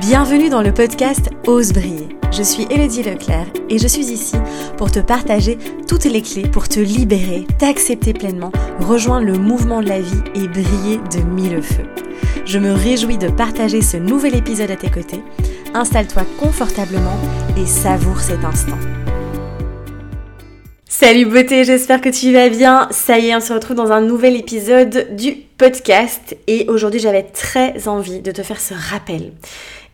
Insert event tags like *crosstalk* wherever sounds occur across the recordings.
Bienvenue dans le podcast Ose briller. Je suis Elodie Leclerc et je suis ici pour te partager toutes les clés pour te libérer, t'accepter pleinement, rejoindre le mouvement de la vie et briller de mille feux. Je me réjouis de partager ce nouvel épisode à tes côtés. Installe-toi confortablement et savoure cet instant. Salut beauté, j'espère que tu vas bien. Ça y est, on se retrouve dans un nouvel épisode du podcast et aujourd'hui j'avais très envie de te faire ce rappel.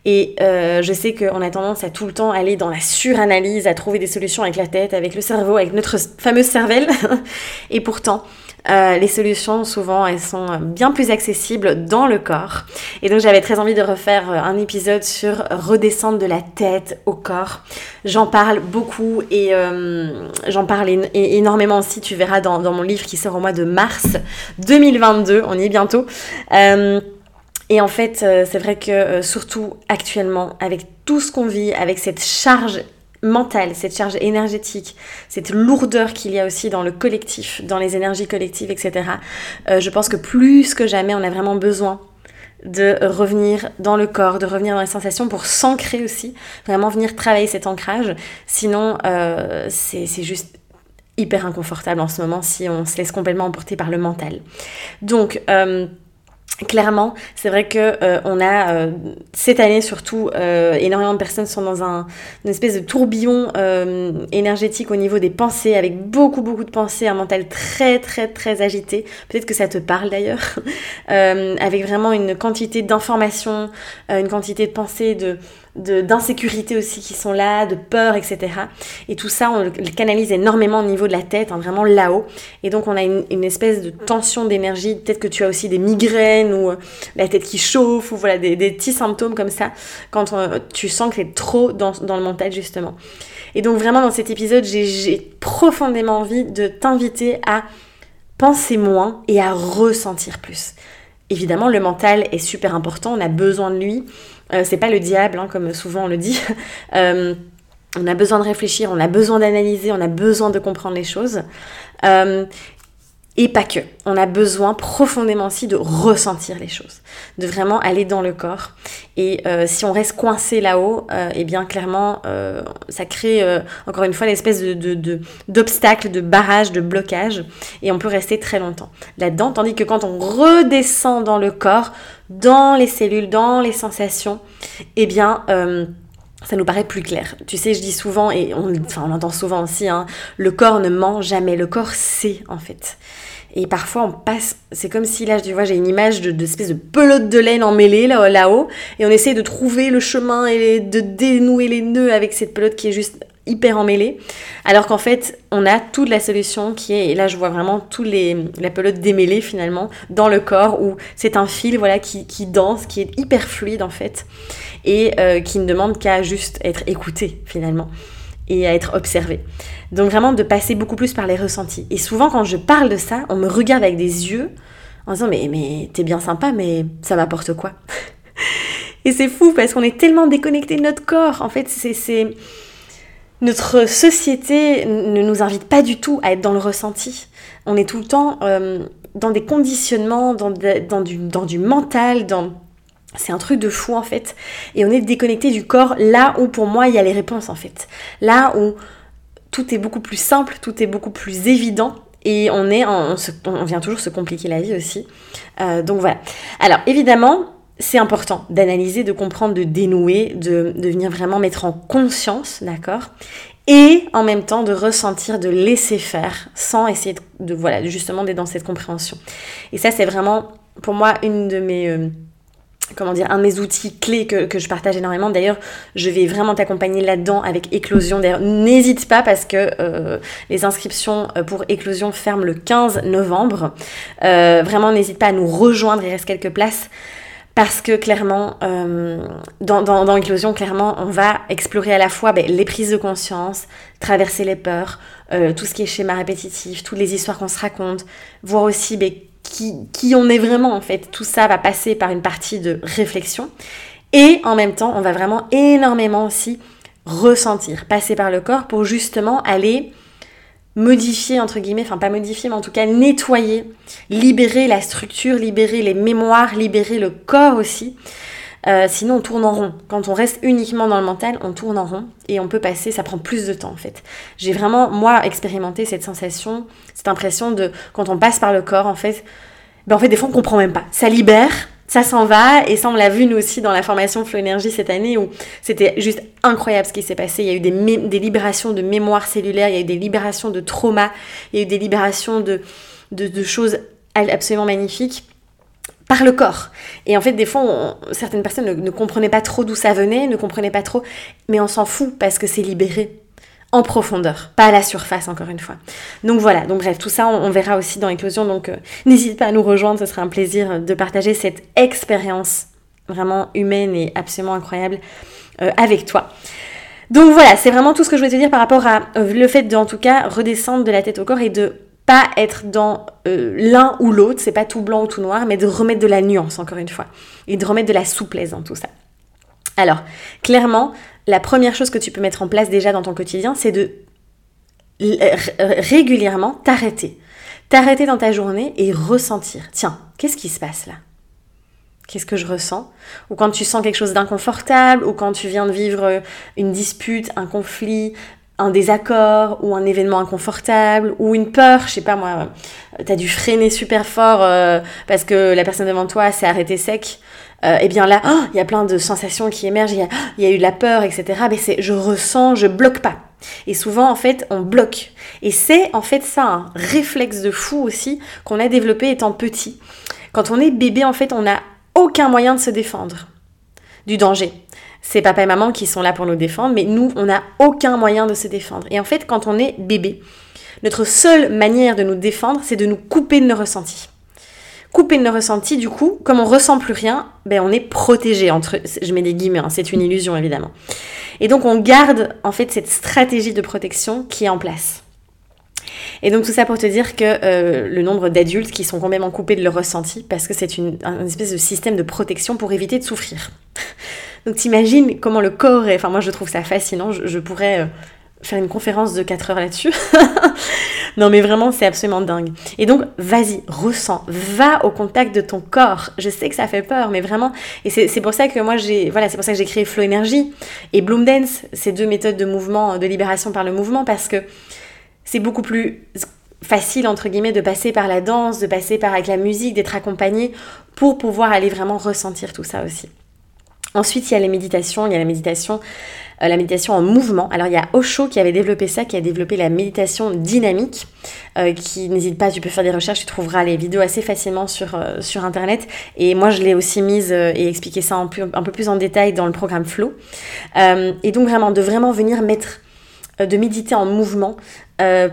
Et euh, je sais qu'on a tendance à tout le temps aller dans la suranalyse, à trouver des solutions avec la tête, avec le cerveau, avec notre fameuse cervelle. *laughs* Et pourtant, euh, les solutions, souvent, elles sont bien plus accessibles dans le corps. Et donc, j'avais très envie de refaire euh, un épisode sur redescendre de la tête au corps. J'en parle beaucoup et j'en parle énormément aussi. Tu verras dans, dans, mon livre qui sort au mois de mars 2022. On y est bientôt. Et en fait, euh, c'est vrai que euh, surtout actuellement, avec tout ce qu'on vit, avec cette charge mentale, cette charge énergétique, cette lourdeur qu'il y a aussi dans le collectif, dans les énergies collectives, etc., euh, je pense que plus que jamais, on a vraiment besoin de revenir dans le corps, de revenir dans les sensations pour s'ancrer aussi, vraiment venir travailler cet ancrage. Sinon, c'est juste hyper inconfortable en ce moment si on se laisse complètement emporter par le mental. Donc, Clairement, c'est vrai que euh, on a euh, cette année surtout euh, énormément de personnes sont dans un, une espèce de tourbillon énergétique au niveau des pensées, avec beaucoup beaucoup de pensées, un mental très très très agité. Peut-être que ça te parle d'ailleurs, *laughs* avec vraiment une quantité d'informations, une quantité de pensées, de d'insécurité aussi qui sont là, de peur, etc. Et tout ça, on le canalise énormément au niveau de la tête, hein, vraiment là-haut. Et donc, on a une, espèce de tension d'énergie. Peut-être que tu as aussi des migraines ou euh, la tête qui chauffe ou voilà, des, petits symptômes comme ça quand tu sens que c'est trop dans, dans le mental, justement. Et donc, vraiment, dans cet épisode, j'ai profondément envie de t'inviter à penser moins et à ressentir plus. Évidemment, le mental est super important, on a besoin de lui. Euh, c'est pas le diable, hein, comme souvent on le dit. *laughs* Euh, on a besoin de réfléchir, on a besoin d'analyser, on a besoin de comprendre les choses. Euh, et pas que. On a besoin profondément aussi de ressentir les choses, de vraiment aller dans le corps. Et si on reste coincé là-haut, eh bien clairement, ça crée encore une fois l'espèce de, d'obstacle, de, de barrage, de blocage, et on peut rester très longtemps là-dedans. Tandis que quand on redescend dans le corps, dans les cellules, dans les sensations, eh bien, euh, ça nous paraît plus clair. Tu sais, je dis souvent, et on, enfin, on entend souvent aussi, hein, le corps ne ment jamais, le corps sait en fait. Et parfois on passe, c'est comme si là, tu vois, j'ai une image de, de, espèce de pelote de laine emmêlée là, là-haut, et on essaie de trouver le chemin et de dénouer les nœuds avec cette pelote qui est juste hyper emmêlée, alors qu'en fait, on a toute la solution qui est, et là je vois vraiment tous les, la pelote démêlée finalement dans le corps, où c'est un fil voilà qui, qui, danse, qui est hyper fluide en fait, et euh, qui ne demande qu'à juste être écouté finalement, et à être observé. Donc vraiment de passer beaucoup plus par les ressentis. Et souvent quand je parle de ça, on me regarde avec des yeux en disant mais, mais t'es bien sympa, mais ça m'apporte quoi? *laughs* Et c'est fou parce qu'on est tellement déconnecté de notre corps. En fait, c'est notre société ne nous invite pas du tout à être dans le ressenti. On est tout le temps euh, dans des conditionnements, dans, dans, du, dans du mental. C'est un truc de fou en fait. Et on est déconnecté du corps là où pour moi il y a les réponses en fait. Là où tout est beaucoup plus simple, tout est beaucoup plus évident. Et on, est on vient toujours se compliquer la vie aussi. Euh, donc voilà. Alors évidemment, c'est important d'analyser, de comprendre, de dénouer, de, de venir vraiment mettre en conscience, d'accord? Et en même temps de ressentir, de laisser faire, sans essayer de, voilà, justement d'être dans cette compréhension. Et ça, c'est vraiment, pour moi, une de mes... Euh, comment dire, un de mes outils clés que, que je partage énormément. D'ailleurs, je vais vraiment t'accompagner là-dedans avec Éclosion. D'ailleurs, n'hésite pas parce que euh, les inscriptions euh, pour Éclosion ferment le 15 novembre. vraiment, n'hésite pas à nous rejoindre, il reste quelques places. Parce que clairement, euh, dans, dans, l'éclosion, clairement, on va explorer à la fois ben, les prises de conscience, traverser les peurs, euh, tout ce qui est schéma répétitif, toutes les histoires qu'on se raconte, voir aussi ben, qui, qui on est vraiment en fait. Tout ça va passer par une partie de réflexion. Et en même temps, on va vraiment énormément aussi ressentir, passer par le corps pour justement aller modifier, entre guillemets, enfin pas modifier, mais en tout cas nettoyer, libérer la structure, libérer les mémoires, libérer le corps aussi. Euh, sinon, on tourne en rond. Quand on reste uniquement dans le mental, on tourne en rond et on peut passer, ça prend plus de temps en fait. J'ai vraiment, moi, expérimenté cette sensation, cette impression de, quand on passe par le corps, en fait, ben en fait, des fois, on comprend même pas. Ça libère, ça s'en va, et ça, on l'a vu nous aussi dans la formation Flow Energy cette année où c'était juste incroyable ce qui s'est passé. Il y a eu des, libérations de mémoire cellulaire, il y a eu des libérations de trauma, il y a eu des libérations de, choses absolument magnifiques par le corps. Et en fait, des fois, certaines personnes ne, comprenaient pas trop d'où ça venait, ne comprenaient pas trop, mais on s'en fout parce que c'est libéré en profondeur, pas à la surface encore une fois. Donc voilà, donc bref, tout ça on, verra aussi dans l'éclosion, donc euh, n'hésite pas à nous rejoindre, ce sera un plaisir de partager cette expérience vraiment humaine et absolument incroyable euh, avec toi. Donc voilà, c'est vraiment tout ce que je voulais te dire par rapport à euh, le fait de, en tout cas, redescendre de la tête au corps et de pas être dans l'un ou l'autre, c'est pas tout blanc ou tout noir, mais de remettre de la nuance, encore une fois, et de remettre de la souplesse dans tout ça. Alors, clairement, la première chose que tu peux mettre en place déjà dans ton quotidien, c'est de régulièrement t'arrêter. T'arrêter dans ta journée et ressentir. Tiens, qu'est-ce qui se passe là? Qu'est-ce que je ressens? Ou quand tu sens quelque chose d'inconfortable, ou quand tu viens de vivre une dispute, un conflit, un désaccord ou un événement inconfortable ou une peur, je sais pas moi, t'as dû freiner super fort euh, parce que la personne devant toi s'est arrêtée sec, eh bien là, oh, il y a plein de sensations qui émergent, il y, a, y a eu de la peur, etc. Mais c'est je ressens, je bloque pas. Et souvent, en fait, on bloque. Et c'est en fait ça, un réflexe de fou aussi qu'on a développé étant petit. Quand on est bébé, en fait, on n'a aucun moyen de se défendre du danger c'est papa et maman qui sont là pour nous défendre, mais nous, on n'a aucun moyen de se défendre. Et en fait, quand on est bébé, notre seule manière de nous défendre, c'est de nous couper de nos ressentis. Couper de nos ressentis, du coup, comme on ressent plus rien, ben on est protégé entre, je mets des guillemets, hein, c'est une illusion évidemment. Et donc on garde en fait cette stratégie de protection qui est en place. Et donc tout ça pour te dire que euh, le nombre d'adultes qui sont complètement coupés de leur ressenti parce que c'est une, espèce de système de protection pour éviter de souffrir. *laughs* donc t'imagines comment le corps est... Enfin moi je trouve ça fascinant, je, pourrais... Euh, faire une conférence de 4 heures là-dessus. *laughs* non mais vraiment c'est absolument dingue. Et donc vas-y, ressens, va au contact de ton corps. Je sais que ça fait peur, mais vraiment, et c'est pour ça que moi j'ai, voilà, c'est pour ça que j'ai créé Flow Energy et Bloom Dance, ces deux méthodes de mouvement, de libération par le mouvement, parce que c'est beaucoup plus facile entre guillemets de passer par la danse, de passer par avec la musique, d'être accompagné pour pouvoir aller vraiment ressentir tout ça aussi. Ensuite, il y a les méditations, il y a la méditation, euh, la méditation en mouvement. Alors il y a Osho qui avait développé ça, qui a développé la méditation dynamique, euh, qui n'hésite pas, tu peux faire des recherches, tu trouveras les vidéos assez facilement sur, euh, sur internet. Et moi je l'ai aussi mise et expliqué ça un peu, un peu plus en détail dans le programme Flow. et donc vraiment, de vraiment venir mettre de méditer en mouvement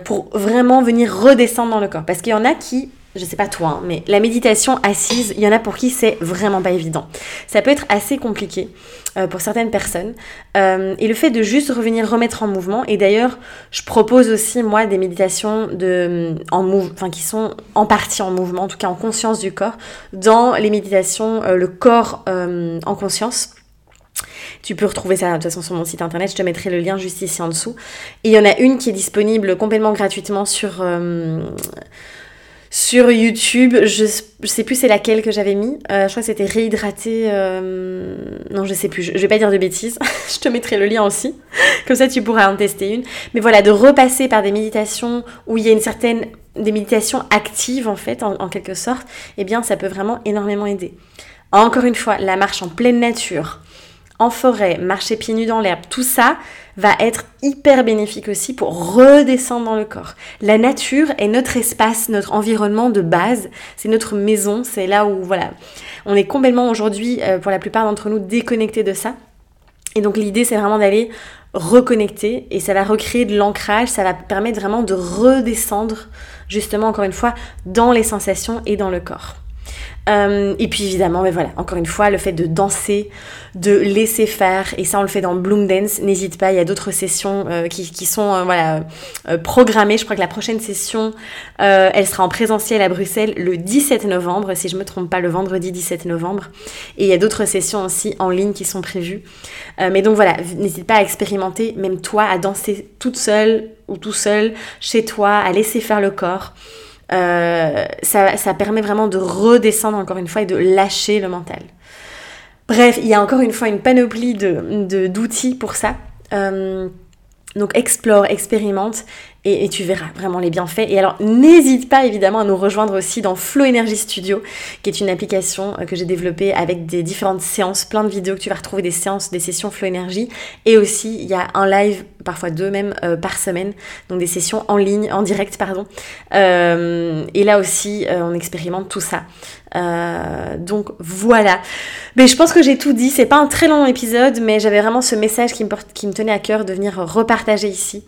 pour vraiment venir redescendre dans le corps. Parce qu'il y en a qui, je sais pas toi, hein, mais la méditation assise, il y en a pour qui c'est vraiment pas évident. Ça peut être assez compliqué euh, pour certaines personnes. Euh, et le fait de juste revenir remettre en mouvement, et d'ailleurs, je propose aussi moi des méditations de, en enfin, qui sont en partie en mouvement, en tout cas en conscience du corps, dans les méditations, le corps en conscience. Tu peux retrouver ça de toute façon sur mon site internet, je te mettrai le lien juste ici en dessous. Et il y en a une qui est disponible complètement gratuitement sur, euh, sur YouTube. Je, je sais plus c'est laquelle que j'avais mis. Euh, je crois que c'était réhydraté. Euh, non, je sais plus. Je, je, vais pas dire de bêtises. *laughs* je te mettrai le lien aussi. Comme ça, tu pourras en tester une. Mais voilà, de repasser par des méditations où il y a une certaine des méditations actives en fait, en, en quelque sorte, eh bien, ça peut vraiment énormément aider. Encore une fois, la marche en pleine nature, en forêt, marcher pieds nus dans l'herbe, tout ça va être hyper bénéfique aussi pour redescendre dans le corps. La nature est notre espace, notre environnement de base, c'est notre maison, c'est là où voilà, on est complètement aujourd'hui euh, pour la plupart d'entre nous déconnectés de ça. Et donc l'idée c'est vraiment d'aller reconnecter et ça va recréer de l'ancrage, ça va permettre vraiment de redescendre justement encore une fois dans les sensations et dans le corps. Euh, et puis évidemment, mais voilà, encore une fois, le fait de danser, de laisser faire, et ça on le fait dans Bloom Dance, n'hésite pas, il y a d'autres sessions euh, qui, sont euh, voilà, programmées. Je crois que la prochaine session, elle sera en présentiel à Bruxelles le 17 novembre, si je me trompe pas, le vendredi 17 novembre. Et il y a d'autres sessions aussi en ligne qui sont prévues. mais donc voilà, n'hésite pas à expérimenter, même toi, à danser toute seule ou tout seul, chez toi, à laisser faire le corps. Euh, ça, ça, permet vraiment de redescendre encore une fois et de lâcher le mental. Bref, il y a encore une fois une panoplie de, d'outils pour ça. Euh, donc explore, expérimente et, tu verras vraiment les bienfaits. Et alors n'hésite pas évidemment à nous rejoindre aussi dans Flow Energy Studio, qui est une application euh, que j'ai développée avec des différentes séances, plein de vidéos que tu vas retrouver des séances, des sessions Flow Energy. Et aussi il y a un live, parfois deux même euh, par semaine, donc des sessions en ligne, en direct pardon. Euh, et là aussi on expérimente tout ça. donc voilà. Mais je pense que j'ai tout dit. C'est pas un très long épisode, mais j'avais vraiment ce message qui me, qui me tenait à cœur de venir repartager ici.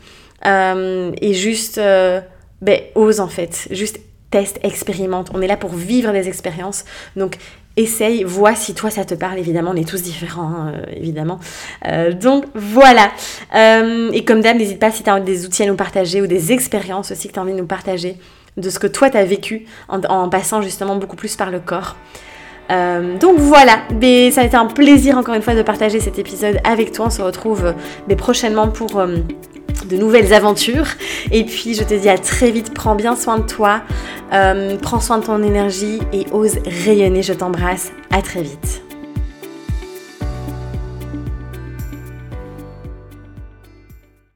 Euh, et juste, euh, ben, ose en fait. Juste teste, expérimente. On est là pour vivre des expériences. Donc, essaye, vois si toi ça te parle. Évidemment, on est tous différents, hein, euh, évidemment. donc, voilà. et comme d'hab, n'hésite pas si tu as des outils à nous partager ou des expériences aussi que tu as envie de nous partager de ce que toi tu as vécu en, passant justement beaucoup plus par le corps. donc voilà, mais ça a été un plaisir encore une fois de partager cet épisode avec toi. On se retrouve mais prochainement pour de nouvelles aventures. Et puis je te dis à très vite, prends bien soin de toi, euh, prends soin de ton énergie et ose rayonner. Je t'embrasse, à très vite.